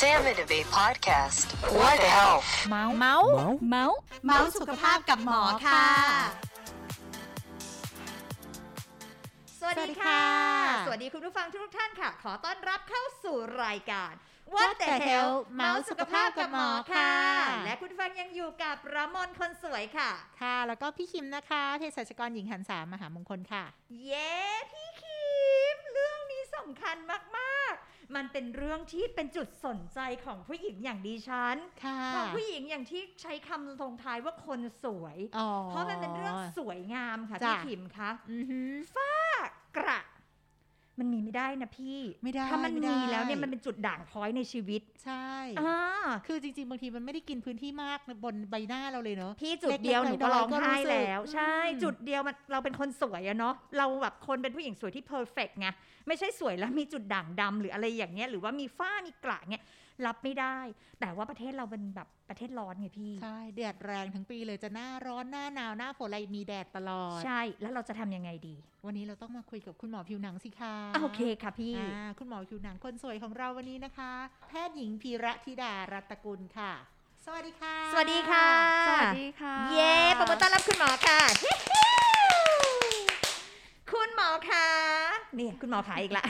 Sam and Abe podcast. What the health? เมาส์เมาส์เมาส์เมาส์สุขภาพกับหมอค่ะ สวัสดีสวัสดีค่ะค่ะ สวัสดีคุณผู้ฟังทุกท่านค่ะ ขอต้อนรับเข้าสู่รายการ What the Hell เมาส์สุขภาพกับหมอค่ะ และคุณผู้ฟังยังอยู่กับระมนคนสวยค่ะ ค่ะ แล้วก็พี่คิมนะคะเภสัชกรหญิงหันสามมหามงคลค่ะ เย้พี่คิม เรื่องนี้สำคัญมากๆ มันเป็นเรื่องที่เป็นจุดสนใจของผู้หญิงอย่างดิฉันค่ะของผู้หญิงอย่างที่ใช้คำลงท้ายว่าคนสวยอ๋อเพราะมันเป็นเรื่องสวยงามค่ะจ้ะพี่คิมคะอือหือกระ มันมีไม่ได้นะพี่ไม่ได้ถ้ามันไม่ได้มีแล้วเนี่ยมันเป็นจุดด่างพร้อยในชีวิต ใช่อ่าคือจริง ๆ บางทีมันไม่ได้กินพื้นที่มากบนใบหน้าเราเลยเนอะพี่จุดเดียวหเล็นูกๆก็ร้องน้อยๆก็ไห้รู้สึกแล้ว ใช่อืมจุดเดียวมันเราเป็นคนสวยอะเนาะเราแบบคนเป็นผู้หญิงสวยที่เพอร์เฟกไงไม่ใช่สวยแล้วมีจุดด่างดำหรืออะไรอย่างเงี้ยหรือว่ามีฝ้ามีกระเงี้ย รับไม่ได้ แต่ว่าประเทศเราเป็นแบบประเทศร้อนไงพี่ ใช่แดดแรงทั้งปีเลยจะหน้าร้อนหน้าหนาวหน้าฝนอะไรมีแดดตลอด ใช่แล้วเราจะทำยังไงดี วันนี้เราต้องมาคุยกับคุณหมอผิวหนังสิคะอะโอเคค่ะพี่อ่าคุณหมอผิวหนังคนสวยของเราวันนี้นะคะ แพทย์หญิงพีระธิดารัตกุลค่ะสวัสดีค่ะ สวัสดีค่ะ สวัสดีค่ะ เย้ปรบมือต้อนรับคุณหมอค่ะ คุณหมอคะนี่คุณหมอขาอีกละ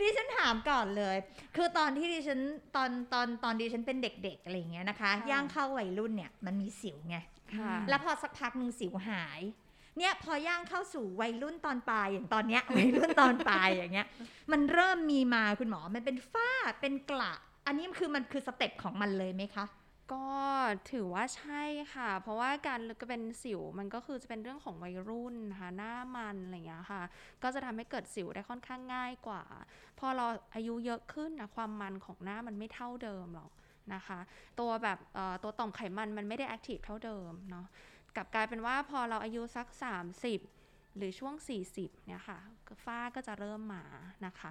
ดิฉันถามก่อนเลย คือตอนที่ดิฉันตอนตอนตอนดิฉันเป็นเด็กๆอะไรอย่างเงี้ยนะคะ ย่างเข้าวัยรุ่นเนี่ยมันมีสิวไงค่ะแล้วพอสักพักหนึ่งสิวหาย เนี่ยพอย่างเข้าสู่วัยรุ่นตอนปลายอย่างตอนเนี้ยวัยรุ่นตอนปลายอย่างเงี้ย มันเริ่มมีมาคุณหมอมันเป็นฝ้าเป็นกระอันนี้คือมันคือ step ของมันเลยไหมคะ ก็ถือว่าใช่ค่ะ เพราะว่าการก็เป็นสิวมันก็คือจะเป็นเรื่องของวัยรุ่นนะคะหน้ามันอะไรอย่างเงี้ยค่ะ ก็จะทำให้เกิดสิวได้ค่อนข้างง่ายกว่า พอเราอายุเยอะขึ้นนะความมันของหน้ามันไม่เท่าเดิมหรอกนะคะ ตัวแบบตัวต่อมไขมันมันไม่ได้ active เท่าเดิมเนาะกลับกลายเป็นว่าพอเราอายุสัก 30 หรือช่วง 40เนี่ยค่ะฝ้าก็จะเริ่มมานะคะ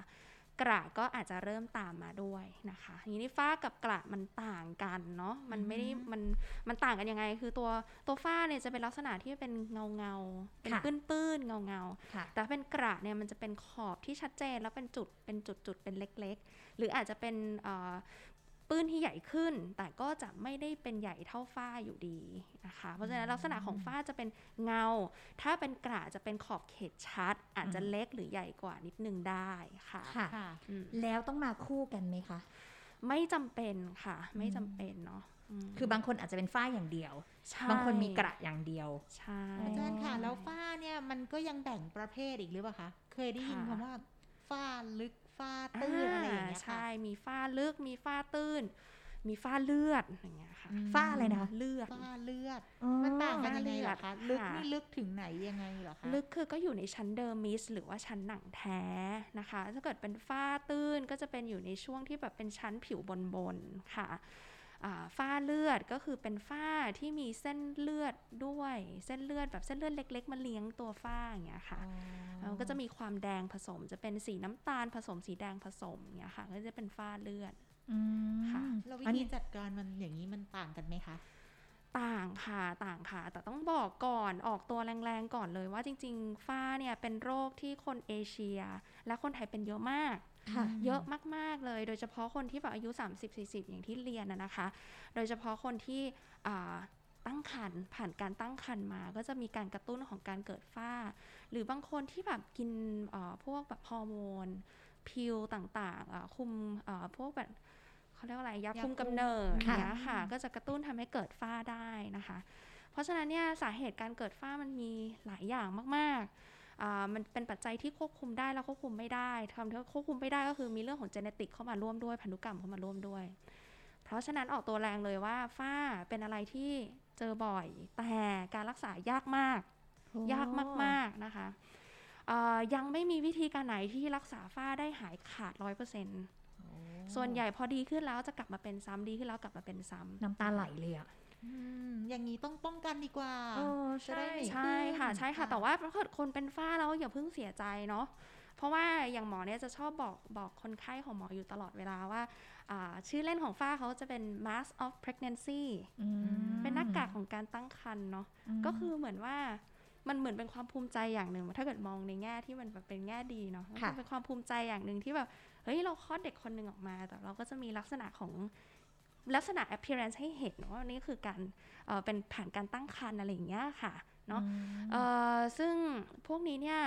กระก็อาจจะเริ่มตามมาด้วยนะคะทีนี้ฝ้ากับกระมันต่างกันเนาะมันไม่ได้มันมันต่างกันยังไง คือตัวตัวฝ้าเนี่ยจะเป็นลักษณะที่เป็นเงาเงาๆเป็นค่ะปื้นปื้นเงาเงาๆค่ะแต่ถ้าเป็นกระเนี่ยมันจะเป็นขอบที่ชัดเจนแล้วเป็นจุดเป็นจุดจุดๆเป็นเล็ก ๆ หรืออาจจะเป็นเอ่อ ปื้นที่ใหญ่ขึ้น แต่ก็จะไม่ได้เป็นใหญ่เท่าฝ้าอยู่ดีนะคะ เพราะฉะนั้นลักษณะของฝ้าจะเป็นเงา ถ้าเป็นกระจะเป็นขอบเขตชัด อาจจะเล็กหรือใหญ่กว่านิดนึงได้ค่ะค่ะค่ะอืมแล้วต้องมาคู่กันไหมคะ ไม่จำเป็นค่ะ ไม่จำเป็นเนาะมคือบางคนอาจจะเป็นฝ้าอย่างเดียวใช่บางคนมีกระอย่างเดียว ใช่อาจารย์ค่ะ แล้วฝ้าเนี่ยมันก็ยังแบ่งประเภทอีกหรือเปล่าคะ เคยได้ยินค่ะคำว่าฝ้าลึก ฝ้าตื้นอะไรอย่างเงี้ยค่ะใช่มีฝ้าลึกมีฝ้าตื้น มีฝ้าเลือดอย่างเงี้ยค่ะอืมฝ้าอะไรนะคะเลือดฝ้าเลือดอ๋อมันต่างกันยังไงเหรอคะค่ะลึกนี่ลึกถึงไหนยังไงเหรอคะลึกคือก็อยู่ในชั้น dermis หรือว่าชั้นหนังแท้นะคะ ถ้าเกิดเป็นฝ้าตื้นก็จะเป็นอยู่ในช่วงที่แบบเป็นชั้นผิวบนๆค่ะอ่า ฝ้าเลือดก็คือเป็นฝ้าที่มีเส้นเลือดด้วย เส้นเลือดแบบเส้นเลือดเล็ก ๆ มาเลี้ยงตัวฝ้าอย่างเงี้ยค่ะมันก็จะมีความแดงผสม จะเป็นสีน้ำตาลผสมสีแดงผสมอย่างเงี้ยค่ะ ก็จะเป็นฝ้าเลือดอืมค่ะแล้ววิอันธีนี้จัดการมันอย่างนี้มันต่างกันไหมคะต่างค่ะต่างค่ะ แต่ต้องบอกก่อนออกตัวแรงๆก่อนเลยว่าจริง ๆ ฝ้าเนี่ยเป็นโรคที่คนเอเชีย และคนไทยเป็นเยอะมากค่ะ เยอะมาก ๆ เลย โดยเฉพาะคนที่แบบอายุ 30-40 อย่างที่เรียนนะนะคะ โดยเฉพาะคนที่อ่าตั้งครรภ์ผ่านการตั้งครรภ์มาก็จะมีการกระตุ้นของการเกิดฝ้า หรือบางคนที่แบบกินเอ่อพวกแบบฮอร์โมนพิลต่างๆอ่าคุมเอ่อพวกแบบเขาเรียกว่าอะไรยายาคุคุมมกำเนิดค่ะเนี้ยค่ะก็จะกระตุ้นทำให้เกิดฝ้าได้นะคะ เพราะฉะนั้นเนี่ยสาเหตุการเกิดฝ้ามันมีหลายอย่างมากๆอ่า มันเป็นปัจจัยที่ควบคุมได้แล้วควบคุมไม่ได้ทำที่ควบคุมไม่ได้ก็คือมีเรื่องของเจเนติกเข้ามาร่วมด้วยพันธุกรรมเข้ามาร่วมด้วย เพราะฉะนั้นออกตัวแรงเลยว่าฝ้าเป็นอะไรที่เจอบ่อย แต่การรักษายากมาก ยากมาก ๆ นะคะเอ่อยังไม่มีวิธีการไหนที่รักษาฝ้าได้หายขาดร้อยเปอร์เซ็นต์ส่วนใหญ่พอดีขึ้นแล้วจะกลับมาเป็นซ้ำดีขึ้นแล้วกลับมาเป็นซ้ำน้ำตาไหลเลยอะ อืมอย่างนี้ต้องป้องกันดีกว่าเออจะได้ไม่ใช่ค่ะขึ้นใช่ค่ะ แต่ว่าถ้าเกิดคนเป็นฝ้าแล้วอย่าเพิ่งเสียใจเนาะเพราะว่าอย่างหมอเนี่ยจะชอบบอกบอกคนไข้ของหมออยู่ตลอดเวลาว่าอ่าชื่อเล่นของฝ้าเขาจะเป็น mask of pregnancy อืมเป็นหน้ากากของการตั้งครรภ์เนาะก็คือเหมือนว่ามันเหมือนเป็นความภูมิใจอย่างหนึ่ง ถ้าเกิดมองในแง่ที่มันแบบเป็นแง่ดีเนาะมันค่ะเป็นความภูมิใจอย่างหนึ่งที่แบบเฮ้ยเราคลอดเด็กคนหนึ่งออกมา แต่เราก็จะมีลักษณะของ ลักษณะ appearance ให้เห็นว่านี่คือการเอ่อเป็นผ่านการตั้งครรภ์อะไรอย่างเงี้ยค่ะเนาะเอ่อซึ่งพวกนี้เนี่ย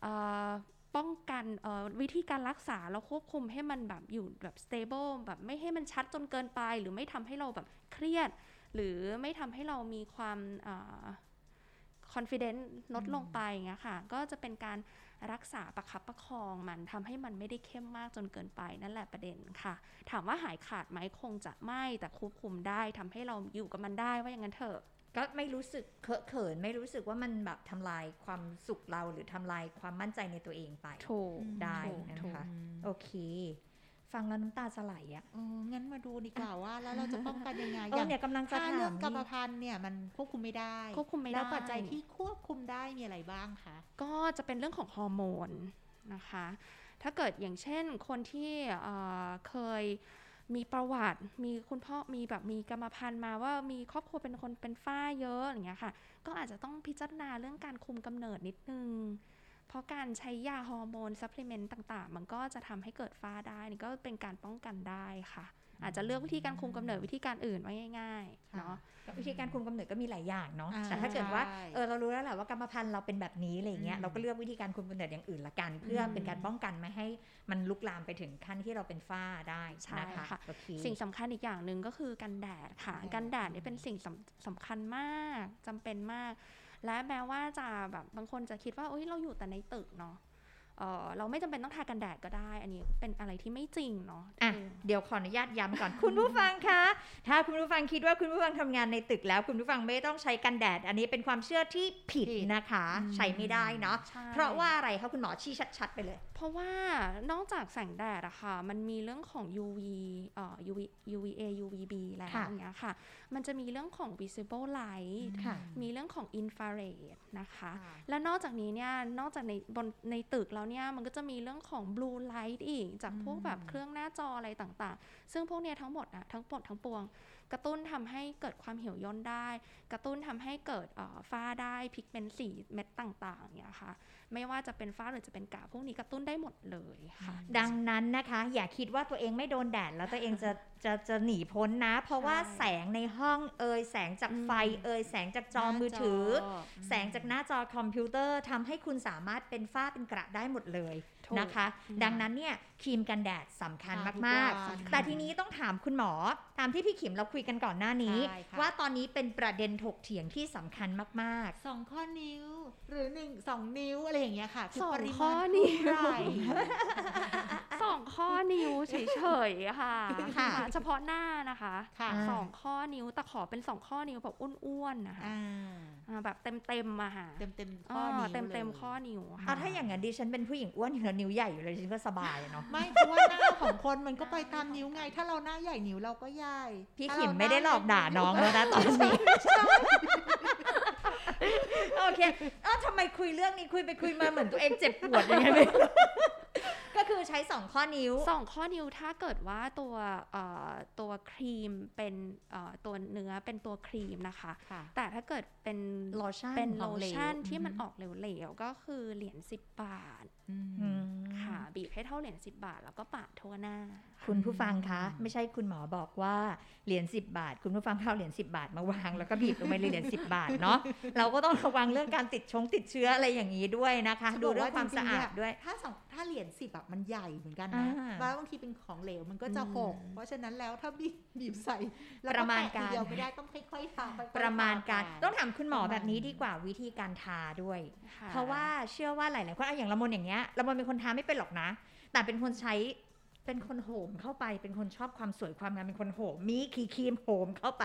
เอ่อป้องกันเอ่อวิธีการรักษาเราควบคุมให้มันแบบอยู่แบบ stable แบบไม่ให้มันชัดจนเกินไป หรือไม่ทำให้เราแบบเครียด หรือไม่ทำให้เรามีความเอ่อ confidence ลดลงไปอย่างเงี้ยค่ะ ก็จะเป็นการ รักษาประคับประคองมันทำให้มันไม่ได้เข้มมากจนเกินไปนั่นแหละประเด็นค่ะ ถามว่าหายขาดไหมคงจะไม่แต่ควบคุมได้ทำให้เราอยู่กับมันได้ว่าอย่างนั้นเถอะก็ไม่รู้สึกเคอะเขินไม่รู้สึกว่ามันแบบทำลายความสุขเราหรือทำลายความมั่นใจในตัวเองไปถูกได้ถูกนะถูกคะโอเค ฟังแล้วน้ำตาจะไหลอะเอองั้นมาดูดีกว่าว่า แล้วเราจะป้องกันยังไงเออเนี่ยกำลังจะถ้าถามเรื่องกรรมนี่พันธุ์เนี่ยมันควบคุมไม่ได้ควบคุมไม่ได้แล้วปัจจัยที่ควบคุมได้มีอะไรบ้างคะก็จะเป็นเรื่องของฮอร์โมนนะคะ ถ้าเกิดอย่างเช่นคนที่เอ่อเคยมีประวัติ มีคุณพ่อ มีแบบมีกรรมพันธุ์มาว่ามีครอบครัวเป็นคนเป็นฝ้าเยอะอย่างเงี้ยค่ะ ก็อาจจะต้องพิจารณาเรื่องการคุมกำเนิดนิดนึง เพราะการใช้ยาฮอร์โมน supplement ต่างๆ มันก็จะทำให้เกิดฝ้าได้ นี่ก็เป็นการป้องกันได้ค่ะ อาจจะเลือกวิธีการคุมกำเนิดวิธีการอื่นไว้ง่ายๆเนาะวิธีการคุมกำเนิดก็มีหลายอย่างเนาะอ่าแต่ถ้าเกิดว่าใช่เออเรารู้แล้วแหละว่ากรรมพันธุ์เราเป็นแบบนี้อะไรอย่างเงี้ยอืมเราก็เลือกวิธีการคุมกำเนิดอย่างอื่นละกัน เพื่อเป็นการป้องกันไม่ให้มันลุกลามไปถึงขั้นที่เราเป็นฝ้าได้ใช่นะคะค่ะโอเคสิ่งสำคัญอีกอย่างหนึ่งก็คือกันแดดค่ะ กันแดดกันแดดเนี่ยเป็นสิ่งสำสำคัญมากจำเป็นมาก และแม้ว่าจะแบบบางคนจะคิดว่าเอ้ยเราอยู่แต่ในตึกเนาะ เออเราไม่จำเป็นต้องทากันแดดก็ได้ อันนี้เป็นอะไรที่ไม่จริงเนาะอะคือเดี๋ยวขออนุญาตย้ำก่อน คุณผู้ฟังคะ ถ้าคุณผู้ฟังคิดว่าคุณผู้ฟังทำงานในตึกแล้ว คุณผู้ฟังไม่ต้องใช้กันแดด อันนี้เป็นความเชื่อที่ผิดผิดนะคะ ใช้ไม่ได้เนาะใช่เพราะว่าอะไรคะคุณหมอชี้ชัดๆไปเลย เพราะว่านอกจากแสงแดดอะค่ะ มันมีเรื่องของ UV เอ่อ UV UVA UVB แล้วค่ะอย่างเงี้ยค่ะ มันจะมีเรื่องของ visible light ค่ะมีเรื่องของ infrared นะคะค่ะและนอกจากนี้เนี่ยนอกจากในบนในตึกแล้วเนี่ยมันก็จะมีเรื่องของ blue light อีก จากพวกแบบเครื่องหน้าจออะไรต่างๆ ซึ่งพวกเนี้ยทั้งหมดอะทั้งหมดทั้งปวง กระตุ้นทำให้เกิดความเหี่ยวย่นได้ กระตุ้นทำให้เกิดเอ่อฝ้าได้พิกเมนต์สีเม็ดต่างๆเนี่ยค่ะ ไม่ว่าจะเป็นฝ้าหรือจะเป็นกระพวกนี้กระตุ้นได้หมดเลยค่ะ ดังนั้นนะคะ อย่าคิดว่าตัวเองไม่โดนแดดแล้วตัวเองจะจะจะหนีพ้นนะ เพราะว่าใช่แสงในห้องเอยแสงจากไฟอืมเอยแสงจากจอมือถือ แสงจากหน้าจอคอมพิวเตอร์ทำให้คุณสามารถเป็นฝ้าเป็นกระได้หมดเลยถูก นะคะ ดังนั้นเนี่ยครีมกันแดดสำคัญค่ะมากทุกวันๆแต่ทีนี้ต้องถามคุณหมอ ตามที่พี่ขิมเราคุยกันก่อนหน้านี้ใช่ค่ะว่าตอนนี้เป็นประเด็นถกเถียงที่สำคัญมากสองข้อนิ้วหรือหนึ่งสองนิ้วอะไรอย่างเงี้ยค่ะคืสองปริมาณข้อนิ้วเท่าไหร่ สองข้อนิ้วเฉยๆค่ะค่ะ เฉพาะหน้านะคะค่ะอ่าสองข้อนิ้วแต่ขอเป็นสองข้อนิ้วแบบอ้วนๆนะคะอ่าอ่าแบบเต็มๆอะค่ะเต็มเต็มๆอ๋ข้ออนิ้วเต็มเต็มลยๆข้อนิ้วๆค่ะ เอาถ้าอย่างนั้นดิฉันเป็นผู้หญิงอ้วนอยู่แล้วนิ้วใหญ่อยู่เลยดิฉันก็สบายอะเนาะ ไม่เพราะว่าหน้าของคนมันก็ไปตามนิ้วไง ถ้าเราหน้าใหญ่นิ้วเราก็ใหญ่พี่ถ้าขิมเราไม่ได้หลอกด่าน้องแล้วนะตอนนี้โอเคเอ้าทำไมคุยเรื่องนี้คุยไปคุยมาเหมือนตัวเองเจ็บปวดยังไงไม่รู้ก็ คือใช้สองข้อนิ้วสองข้อนิ้วถ้าเกิดว่าตัวเอ่อตัวครีมเป็นเอ่อตัวเนื้อเป็นตัวครีมนะคะค่ะแต่ถ้าเกิดเป็นโลชั่นเป็นขโลองเหลวชั่นที่มันอือฮึออกเหลวๆ ก็คือเหรียญ10 บาทอืมค่ะบีบให้เท่าเหรียญ10 บาท แล้วก็ปาดทั่วหน้า คุณผู้ฟังคะ ไม่ใช่คุณหมอบอกว่าเหรียญ10 บาท คุณผู้ฟังเข้าเหรียญ10 บาทมาวางแล้วก็บีบลงไปเลยเหรียญ10 บาทเนาะเราก็ต้องระวังเรื่องการติดชงติดเชื้ออะไรอย่างนี้ด้วยนะคะจะดูบอกเรื่องความจริสะงๆอาเนี่ดด้วยถ้าสอง ถ้าเหรียญสิบอะมันใหญ่เหมือนกันอ่านะแล้วบางทีเป็นของเหลวมันก็จะอืมหก เพราะฉะนั้นแล้วถ้าบีบบีบใส่แล้วประมาณการแปะทีเดียวไม่ได้ต้องค่อยๆทำค่อยๆประมาณการทต้องถามคุณหมอประมาณแบบนี้ดีกว่าวิธีการทาด้วยค่ะเพราะว่าเชื่อว่าหลายๆคนอะอย่างละมนอย่างเงี้ยละมนเป็นคนทาไม่เป็นหรอกนะ แต่เป็นคนใช้เป็นคนโหมเข้าไปเป็นคนชอบความสวยความงามเป็นคนโหมมีขีครีมโหมเข้าไป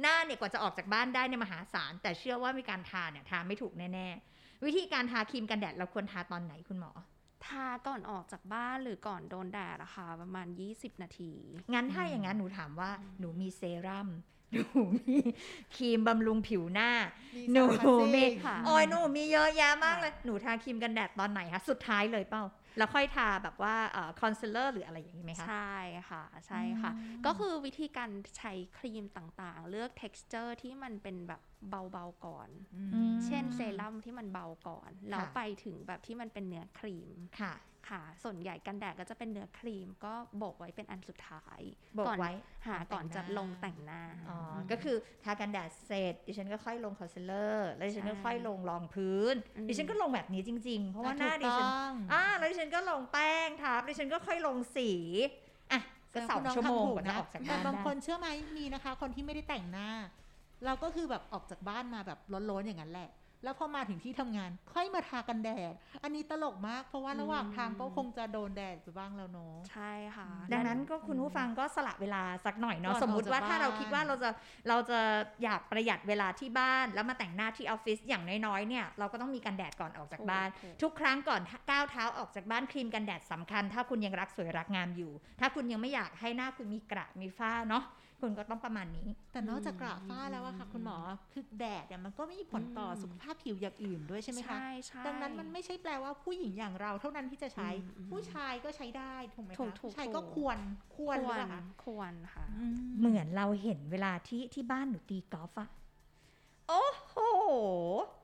หน้าเนี่ยกว่าจะออกจากบ้านได้เนี่ยมหาศาลแต่เชื่อว่ามีการทาเนี่ยทาไม่ถูกแน่ๆวิธีการทาครีมกันแดดเราควรทาตอนไหนคุณหมอ ทาก่อนออกจากบ้านหรือก่อนโดนแดดอะค่ะประมาณ 20 นาที งั้นถ้าอย่างนั้นหนูถามว่าหนูมีเซรั่ม หนูมีครีมบำรุงผิวหน้ามีหนูสารพัดมีสิ่งค่ะโอ้ยหนูมีเยอะแยะมากเลย หนูทาครีมกันแดดตอนไหนคะ สุดท้ายเลยเปล่าแล้วค่อยทาแบบว่าคอนซีลเลอร์หรืออะไรอย่างนี้ไหมคะ ใช่ค่ะ ใช่ค่ะอืมก็คือวิธีการใช้ครีมต่างๆ เลือก texture ที่มันเป็นแบบเบาๆก่อนอืมเช่นเซรั่มที่มันเบาก่อน แล้วค่ะไปถึงแบบที่มันเป็นเนื้อครีมค่ะ ค่ะส่วนใหญ่กันแดดก็จะเป็นเนื้อครีมก็โบกไว้เป็นอันสุดท้ายโบกก่อนไว้หาก่อนจะลงแต่งหน้าอ๋ออก็คือทากันแดดเสร็จดิฉันก็ค่อยลงคอนซีลเลอร์แล้วดิฉันก็ใช่ค่อยลงรองพื้นอืมดิฉันก็ลงแบบนี้จริง ๆ เพราะว่าหน้าถูกดิฉันต้องอ่าแล้วดิฉันก็ลงแป้งทับดิฉันก็ค่อยลงสีอะก็สองคุณน้ชั่วโมงทำถูกว่าจะออกจากแต่บ้านบางได้คนเชื่อไหมมีนะคะ คนที่ไม่ได้แต่งหน้า เราก็คือแบบออกจากบ้านมาแบบร้อนๆอย่างนั้นแหละ แล้วพอมาถึงที่ทำงาน ค่อยมาทากันแดด อันนี้ตลกมาก เพราะว่าระหว่างทางก็คงจะโดนแดดไปบ้างแล้วเนาะใช่ค่ะ ดังนั้นก็คุณผู้ฟังก็สละเวลาสักหน่อยเนาะก่อนสมมุติว่าออกจากถ้าเราบ้านคิดว่าเราจะเราจะอยากประหยัดเวลาที่บ้าน แล้วมาแต่งหน้าที่ออฟฟิศอย่างน้อยๆเนี่ยเราก็ต้องมีกันแดดก่อนออกจากบ้านถูกทุกครั้งก่อนก้าวเท้าออกจากบ้านครีมกันแดดสำคัญ ถ้าคุณยังรักสวยรักงามอยู่ ถ้าคุณยังไม่อยากให้หน้าคุณมีกระมีฝ้าเนาะ คุณก็ต้องประมาณนี้ แต่นอกจากกระฝ้าแล้วอะค่ะ คุณหมอคือแดดเนี่ยมันก็มีผลต่ออมสุขภาพผิวอย่างอื่นด้วยใช่ไหมคะใช่ใช่ดังนั้นมันไม่ใช่แปลว่าผู้หญิงอย่างเราเท่านั้นที่จะใช้อืมอืมผู้ชายก็ใช้ได้ถูกไหมถูคะกถูกผู้ชายก็ถูกควรควรหรือควเปรล่าคะควรค่ะอืมเหมือนเราเห็นเวลาที่ที่บ้านหนูตีกอล์ฟอะโอ้โห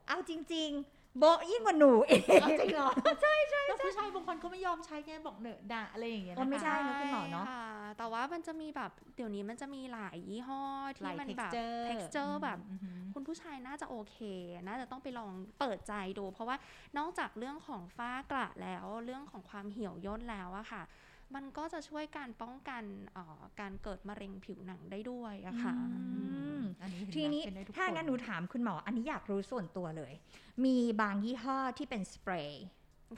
เอาจริง ๆ โบะยิ่งกว่าหนูเองเอาจริงเหรอ ใช่ใช่แล้วผู้ชายบางคนก็ไม่ยอมใช้ไงบอกเหนอะด่าอะไรอย่างเงี้ยอ๋อไม่นะคะใช่นะคุณหมอเนอะใช่ค่แต่ว่ามันจะมีแบบเดี๋ยวนี้มันจะมีหลายยี่ห้อหที่ลายมันแบบ texture texture แบบอืมอืมคุณผู้ชายน่าจะโอเค น่าจะต้องไปลองเปิดใจดู เพราะว่านอกจากเรื่องของฝ้ากระแล้วเรื่องของความเหี่ยวย่นแล้วอะค่ะ มันก็จะช่วยการป้องกันเอ่อการเกิดมะเร็งผิวหนังได้ด้วยอะค่ะอืมอันนี้เห็ไหมทีนี้เป็ได้ทุกถ้าคงั้นหนูถามคุณหมอ อันนี้อยากรู้ส่วนตัวเลย มีบางยี่ห้อที่เป็นสเปรย์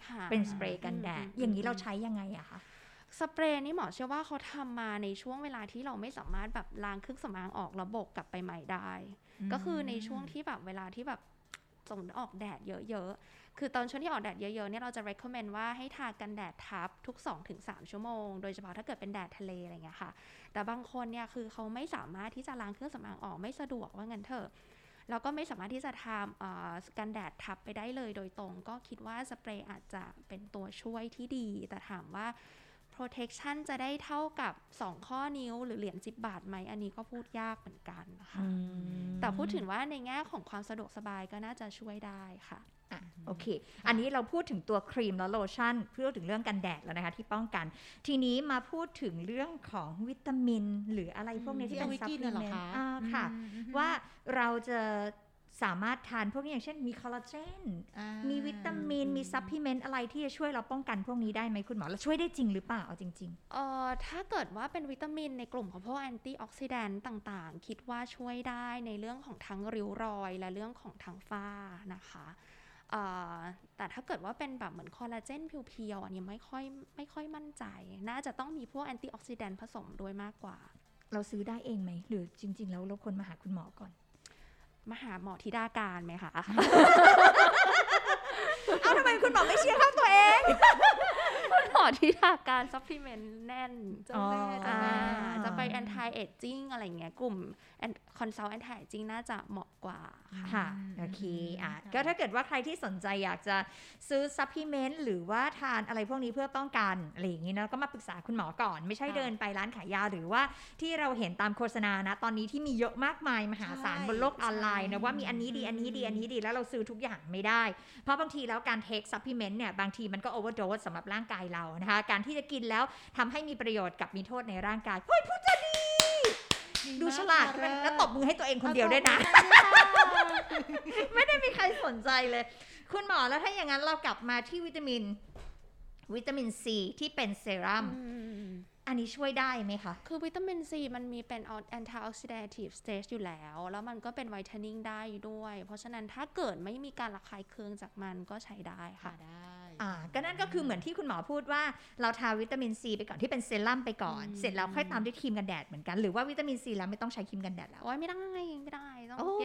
ค่ะเป็นสเปรย์กันแดดอืมอย่างนี้เราใช้ยังไงอะคะสเปรย์นี่หมอเชื่อว่าเขาทำมาในช่วงเวลาที่เราไม่สามารถแบบล้างเครื่องสำอางออกระบบกลับไปใหม่ได้มก็คือในช่วงที่แบบเวลาที่แบบสมมติออกแดดเยอะๆ คือตอนช่วงที่ออกแดดเยอะๆเนี่ยเราจะ recommend ว่าให้ทากันแดดทับทุก 2-3 ชั่วโมง โดยเฉพาะถ้าเกิดเป็นแดดทะเลอะไรเงี้ยค่ะ แต่บางคนเนี่ยคือเขาไม่สามารถที่จะล้างเครื่องสำอางออกไม่สะดวกว่างั้นเถอะแล้วก็ไม่สามารถที่จะทำเอ่อกันแดดทับไปได้เลยโดยตรง ก็คิดว่าสเปรย์อาจจะเป็นตัวช่วยที่ดี แต่ถามว่า protection จะได้เท่ากับ 2 ข้อนิ้ว หรือเหรียญ10 บาทไหม อันนี้ก็พูดยากเหมือนกันนะคะ แต่พูดถึงว่าในแง่ของความสะดวกสบายก็น่าจะช่วยได้ค่ะอะโอเค อันนี้เราพูดถึงตัวครีมและโลชั่นพูดถึงเรื่องกันแดดแล้วนะคะที่ป้องกัน ทีนี้มาพูดถึงเรื่องของวิตามิน หรืออะไรพวกนี้ที่ที่เอาเป็นไว้ซัพกิพนลีน่ะเหรเมอนต์คะอ่าค่ะอืมอืมว่าเราจะ สามารถทานพวกนี้อย่างเช่นมีคอลลาเจนอ่ามีวิตามิน มี supplement อะไรที่จะช่วยเราป้องกันพวกนี้ได้ไหมคุณหมอ แล้วช่วยได้จริงหรือเปล่าเอาจริงเอ่อถ้าเกิดว่าเป็นวิตามินในกลุ่มของพวก antioxidant ต่างๆ คิดว่าช่วยได้ในเรื่องของทั้งริ้วรอย และเรื่องของทางฝ้านะคะเอ่อแต่ถ้าเกิดว่าเป็นแบบเหมือนคอลลาเจน pure ๆอันนี้ไม่ค่อยไม่ค่อยมั่นใจ น่าจะต้องมีพวก antioxidant ผสมด้วยมากกว่าๆเราซื้อได้เองไหมหรือจริง ๆ แล้วเราควรมาหาคุณหมอก่อน มาหาหมอธิดาการไหมคะ เอาทำไมคุณหมอไม่เชียร์เข้าตัวเอง หมอธิดาการ supplement แน่นเจ้าแม่เจ้าอ่าแม่จะไป anti aging อะไรเงี้ยกลุ่ม consult anti aging น่าจะเหมาะกว่าค่ะค่ะอืมโอเคอืมอะค่ะก็ถ้าเกิดว่าใครที่สนใจอยากจะซื้อ supplement หรือว่าทานอะไรพวกนี้เพื่อป้องกันอะไรอย่างนี้นะก็มาปรึกษาคุณหมอก่อน ไม่ใช่ค่ะเดินไปร้านขายยาหรือว่าที่เราเห็นตามโฆษณานะตอนนี้ที่มีเยอะมากมายมหาศาลใช่บนโลกออนไลน์นะใช่ว่ามีอันนี้ดีอันนี้ดีอันนี้ดีแล้วเราซื้อทุกอย่างไม่ได้ เพราะบางทีแล้วการ take supplement เนี่ยบางทีมันก็ overdose สำหรับร่างกายเรานะคะการที่จะกินแล้วทำให้มีประโยชน์กับมีโทษในร่างกายเฮ้ยพูดจะดีดูฉลาดมากด้วยค่ะแล้วตบมือให้ตัวเองคนเดียวด้วยนะเอาต่อไปค่ะไม่ได้มีใครสนใจเลย คุณหมอแล้วถ้าอย่างนั้นเรากลับมาที่วิตามิน วิตามินซีที่เป็นเซรั่ม อันนี้ช่วยได้ไหมคะ คือวิตามินซีมันมีเป็น antioxidative stage อยู่แล้ว แล้วมันก็เป็น whitening ได้ด้วย เพราะฉะนั้นถ้าเกิดไม่มีการระคายเคืองจากมันก็ใช้ได้ค่ะค่ะได้อ่าก็นั่นก็คือเหมือนที่คุณหมอพูดว่าเราทาวิตามินซีไปก่อนที่เป็นเซรั่มไปก่อนอืมเสร็จแล้วค่อยตามด้วยครีมกันแดดเหมือนกัน หรือว่าวิตามินซีแล้วไม่ต้องใช้ครีมกันแดดแล้วโอ้ยไม่ได้ไม่ได้ต้องโอ้ไม่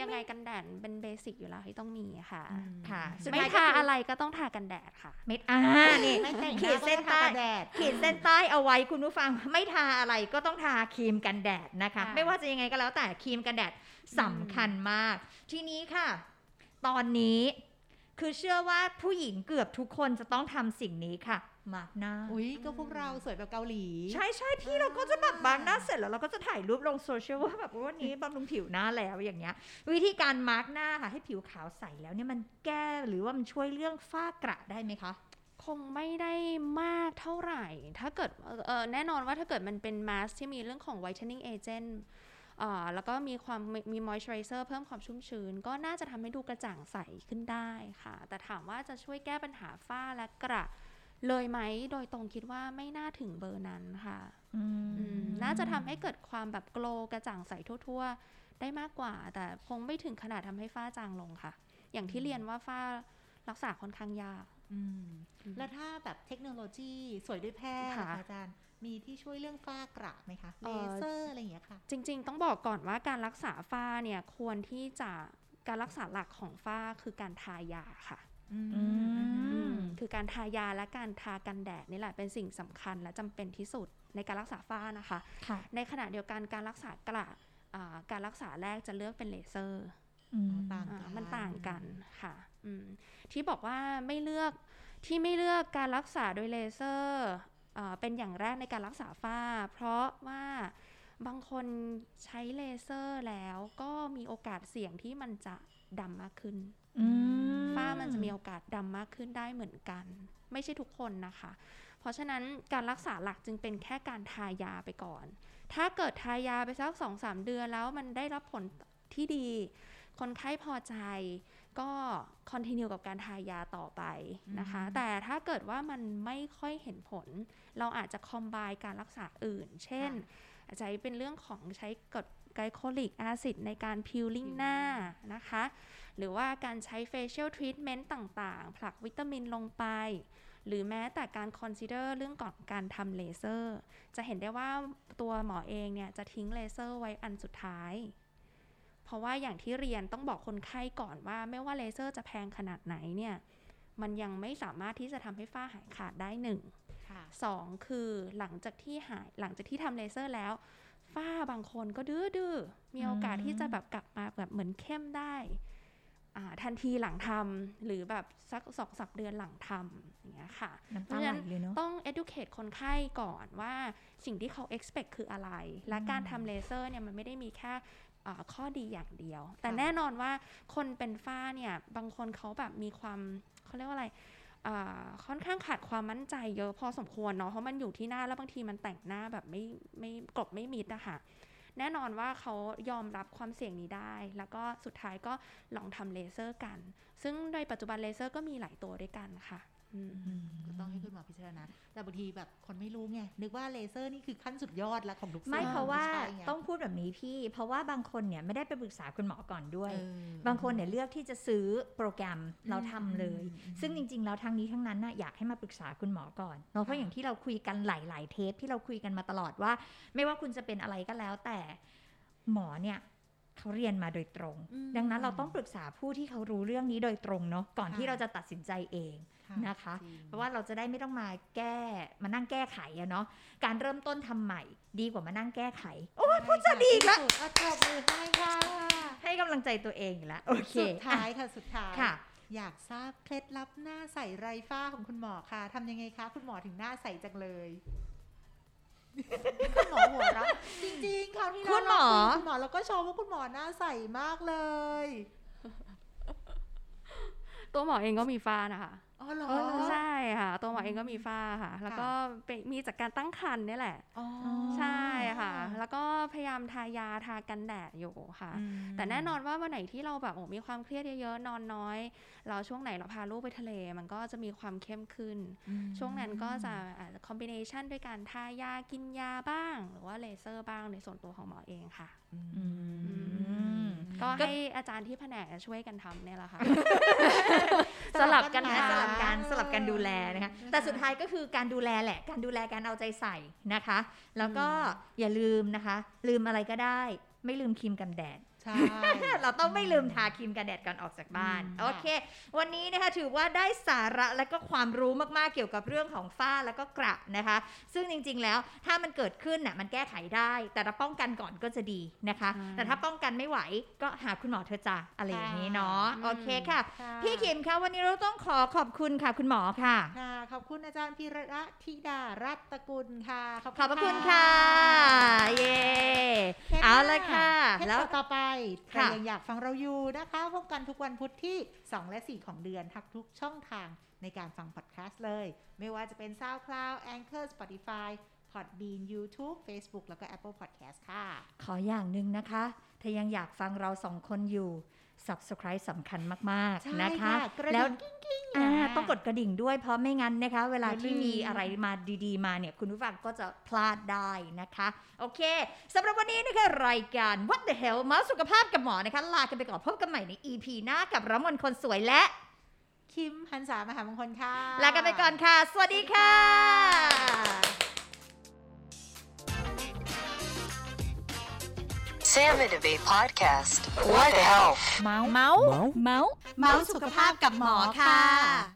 ยังไงกันแดดเป็นเบสิกอยู่แล้วที่ต้องมีค่ะอืมค่ะสุดไม่ท้ายก็ทาคืออะไรก็ต้องทากันแดดค่ะเม็ดอ่านี่ไม่แต่งหขีน้าดเส้นใต้ก็ทากันแดดขีดเส้นใต้เอาไว้คุณผู้ฟัง ไม่ทาอะไรก็ต้องทาครีมกันแดดนะคะค่ะไม่ว่าจะยังไงก็แล้วแต่ครีมกันแดดสำคัญมาก ทีนี้ค่ะ ตอนนี้คือเชื่อว่าผู้หญิงเกือบทุกคนจะต้องทำสิ่งนี้ค่ะ มาร์กหน้า อุ้ยก็พวกเราสวยแบบเกาหลี ใช่ใช่พี่เราก็จะแบบมาร์กหน้าเสร็จแล้วเราก็จะถ่ายรูปลงโซเชียลว่าแบบวันนี้บำรุงผิวหน้าแล้วอย่างเงี้ย วิธีการมาร์กหน้าค่ะให้ผิวขาวใสแล้วเนี่ยมันแก้หรือว่ามันช่วยเรื่องฝ้ากระได้ไหมคะคงไม่ได้มากเท่าไหร่ ถ้าเกิดเอ่อเอ่อแน่นอนว่าถ้าเกิดมันเป็นมาสที่มีเรื่องของ whitening agent อ่าแล้วก็มีความมีมี moisturizer เพิ่มความชุ่มชื้น ก็น่าจะทำให้ดูกระจ่างใสขึ้นได้ค่ะ แต่ถามว่าจะช่วยแก้ปัญหาฝ้าและกระ เลยไหมโดยตรงคิดว่าไม่น่าถึงเบอร์นั้นค่ะอือืมน่าจะทำให้เกิดความแบบโกลกระจ่างใสทั่ว ๆ ได้มากกว่า แต่คงไม่ถึงขนาดทำให้ฝ้าจางลงค่ะ อย่างที่เรียนว่าฝ้ารักษาค่อนข้างยากอืมแล้วถ้าแบบเทคโนโลยีสวยด้วยแพทย์ค่ะนะคะอาจารย์ มีที่ช่วยเรื่องฝ้ากระไหมคะเอ่เลอเซอร์อะไรอย่างเงี้ยค่ะ จริง ๆ ต้องบอกก่อนว่าการรักษาฝ้าเนี่ยควรที่จะการรักษาหลักของฝ้าคือการทายาค่ะอืมอืม คือการทายาและการทากันแดดนี่แหละเป็นสิ่งสำคัญและจำเป็นที่สุดในการรักษาฝ้านะคะค่ะในขณะเดียวกันการรักษากระอ่าการรักษาแรกจะเลือกเป็นเลเซอร์อืมต่างอ่ากันมันต่างกันค่ะอืมที่บอกว่าไม่เลือกที่ไม่เลือกการรักษาโดยเลเซอร์อ่าเป็นอย่างแรกในการรักษาฝ้า เพราะว่าบางคนใช้เลเซอร์แล้วก็มีโอกาสเสี่ยงที่มันจะดำมากขึ้น อืมฝ้า มันจะมีโอกาสดำมากขึ้นได้เหมือนกัน ไม่ใช่ทุกคนนะคะ เพราะฉะนั้นการรักษาหลักจึงเป็นแค่การทายาไปก่อน ถ้าเกิดทายาไปสักสองสามเดือนแล้วมันได้รับผลที่ดี คนไข้พอใจก็คอนติเนียกับการทายาต่อไปนะคะ แต่ถ้าเกิดว่ามันไม่ค่อยเห็นผล เราอาจจะคอมบ n การรักษาอื่น เช่น อาจจะเป็นเรื่องของใช้กรด glycolic acid ในการ peeling หน้านะคะ หรือว่าการใช้ facial treatment ต่างๆ ผลักวิตามินลงไป หรือแม้แต่การ consider เรื่องก่อนการทำเลเซอร์ จะเห็นได้ว่าตัวหมอเองเนี่ยจะทิ้งเลเซอร์ไว้อันสุดท้าย เพราะว่าอย่างที่เรียนต้องบอกคนไข้ก่อนว่าไม่ว่าเลเซอร์จะแพงขนาดไหนเนี่ยมันยังไม่สามารถที่จะทำให้ฝ้าหายขาดได้หนึ่งค่ะสองคือหลังจากที่หายหลังจากที่ทำเลเซอร์แล้ว ฝ้าบางคนก็ดื้อดื้อๆมีโอกาสที่จะแบบกลับมาแบบเหมือนเข้มได้อ่า ทันทีหลังทำหรือแบบสักสองสัปเดือนหลังทำอย่างเงี้ยค่ะน้ำตาไหลเลยเนาะต้อง educate คนไข้ก่อนว่าสิ่งที่เขา expect คืออะไร และการทำเลเซอร์เนี่ยมันไม่ได้มีแค่อ่าข้อดีอย่างเดียว แต่แน่นอนว่าคนเป็นฝ้าเนี่ย บางคนเขาแบบมีความเขาเรียกว่าอะไรอ่าค่อนข้างขาดความมั่นใจเยอะพอสมควรเนาะเพราะมันอยู่ที่หน้าแล้วบางทีมันแต่งหน้าแบบไม่ไม่กลบไม่มิดอะค่ะ แน่นอนว่าเขายอมรับความเสี่ยงนี้ได้ แล้วก็สุดท้ายก็ลองทำเลเซอร์กัน ซึ่งโดยปัจจุบันเลเซอร์ก็มีหลายตัวด้วยกันค่ะ ก็ต้องให้คุณหมอพิจารณาแต่บางทีแบบคนไม่รู้ไงนึกว่าเลเซอร์นี่คือขั้นสุดยอดแล้วของทุกสิ่งไม่เพราะว่าใช่ไต้องพูดแบบนี้พี่ เพราะว่าบางคนเนี่ยไม่ได้ไปปรึกษาคุณหมอก่อนด้วยเออบางคนเนี่ยเลือกที่จะซื้อโปรแกรมเราทำเลยอืมอืมซึ่งจริง ๆ แล้วทั้งนี้ทั้งนั้นน่ะอยากให้มาปรึกษาคุณหมอก่อนเนาะเพราะค่ะอย่างที่เราคุยกันหลาย ๆ เทปที่เราคุยกันมาตลอดว่า ไม่ว่าคุณจะเป็นอะไรก็แล้วแต่หมอเนี่ย เขาเรียนมาโดยตรงอืมดังนั้นเราต้องปรึกษาผู้ที่เขารู้เรื่องนี้โดยตรงเนาะก่อนค่ะที่เราจะตัดสินใจเองนะคะจงเพราะว่าเราจะได้ไม่ต้องมาแก้มานั่งแก้ไขอะเนาะการเริ่มต้นทำใหม่ ดีกว่ามานั่งแก้ไข โอ้ยพูดจะดีอีกแล้วเอาจบมือให้ค่ะให้กำลังใจตัวเองอีกแล้วโอเคสุดท้ายอะค่ะสุดท้ายค่ะอยากทราบเคล็ดลับหน้าใสไรฝ้าของคุณหมอค่ะทำยังไงคะ คุณหมอถึงหน้าใสจังเลย คุณหมอหัวเราะจริงๆคราวที่แล้วคุณหมอเราคุยคุณหมอเราก็ชมว่าคุณหมอหน้าใสมากเลย ตัวหมอเองก็มีฝ้านะคะอ๋อเหรออ๋อเหรอใช่ค่ะ ตัวหมอเองก็มีฝ้าค่ะ แล้วก็เป็นมีจากการตั้งครรภ์เนี่ยแหละอ๋อใช่ค่ะ แล้วก็พยายามทายาทากันแดดอยู่ค่ะอืมแต่แน่นอนว่าวันไหนที่เราแบบโอ้มีความเครียดเยอะๆนอนน้อย เราช่วงไหนเราพาลูกไปทะเล มันก็จะมีความเข้มขึ้นอืมช่วงนั้นก็จะอาจจะคอมบิเนชันด้วยการทายากินยาบ้าง หรือว่าเลเซอร์บ้างในส่วนตัวของหมอเองค่ะอืม ก็ก็ให้อาจารย์ที่แผนกช่วยกันทำเนี่ยแหละค่ะ สลับกันนะทำสลับกันสลับกันดูแลนะคะแต่สุดท้ายก็คือการดูแลแหละ การดูแลการเอาใจใส่นะคะ แล้วก็อย่าลืมนะคะ ลืมอะไรก็ได้ ไม่ลืมครีมกันแดด ใช่ เราต้องไม่ลืมทาครีมกันแดดก่อนออกจากบ้านอืมโอเค วันนี้นะคะถือว่าได้สาระและก็ความรู้มากๆเกี่ยวกับเรื่องของฝ้าแล้วก็กระนะคะ ซึ่งจริงๆแล้วถ้ามันเกิดขึ้นน่ะมันแก้ไขได้ แต่ถ้าป้องกันก่อนก็จะดีนะคะใช่แต่ถ้าป้องกันไม่ไหวก็หาคุณหมอเธอะจ้ะอะไรอย่างนี้เนาะอืมโอเคค่ะค่ะพี่คิมคะวันนี้เราต้องขอขอบคุณค่ะคุณหมอค่ะค่ะขอบคุณอาจารย์พิระธิดารัตกุลค่ะขอบพระคุณค่ะเย้เทปหน้เอาละค่ะเทปแล้วต่อไปใครค่ะยังอยากฟังเราอยู่นะคะ พบกันทุกวันพุธที่ 2 และ 4 ของเดือนทักทุกช่องทางในการฟังพอดแคสต์เลย ไม่ว่าจะเป็น SoundCloud Anchor Spotify Podbean YouTube Facebook แล้วก็ Apple Podcast ค่ะ ขออย่างหนึ่งนะคะถ้ายังอยากฟังเราสองคนอยู่ subscribe สำคัญมากใช่ๆนะคะค่ะกระดิ่งแล้วกิ้งๆอ่านะต้องกดกระดิ่งด้วยเพราะไม่งั้นนะคะ เวลาที่อย่าลืมมีอะไรมาดีๆ มาเนี่ย คุณผู้ฟังก็จะพลาดได้นะคะ โอเคสำหรับวันนี้นะคะรายการ What the hell มาสุขภาพกับหมอนะคะ ลากันไปก่อนพบกันใหม่ใน EP หน้ากับร้มนคนสวยและ คิมหันษามหามงคลค่ะ ลากันไปก่อนค่ะ สวัสดีค่ะ Sam and Debate Podcast. What the health? เมาส์เมาส์เมาส์เมาส์สุขภาพกับหมอค่ะ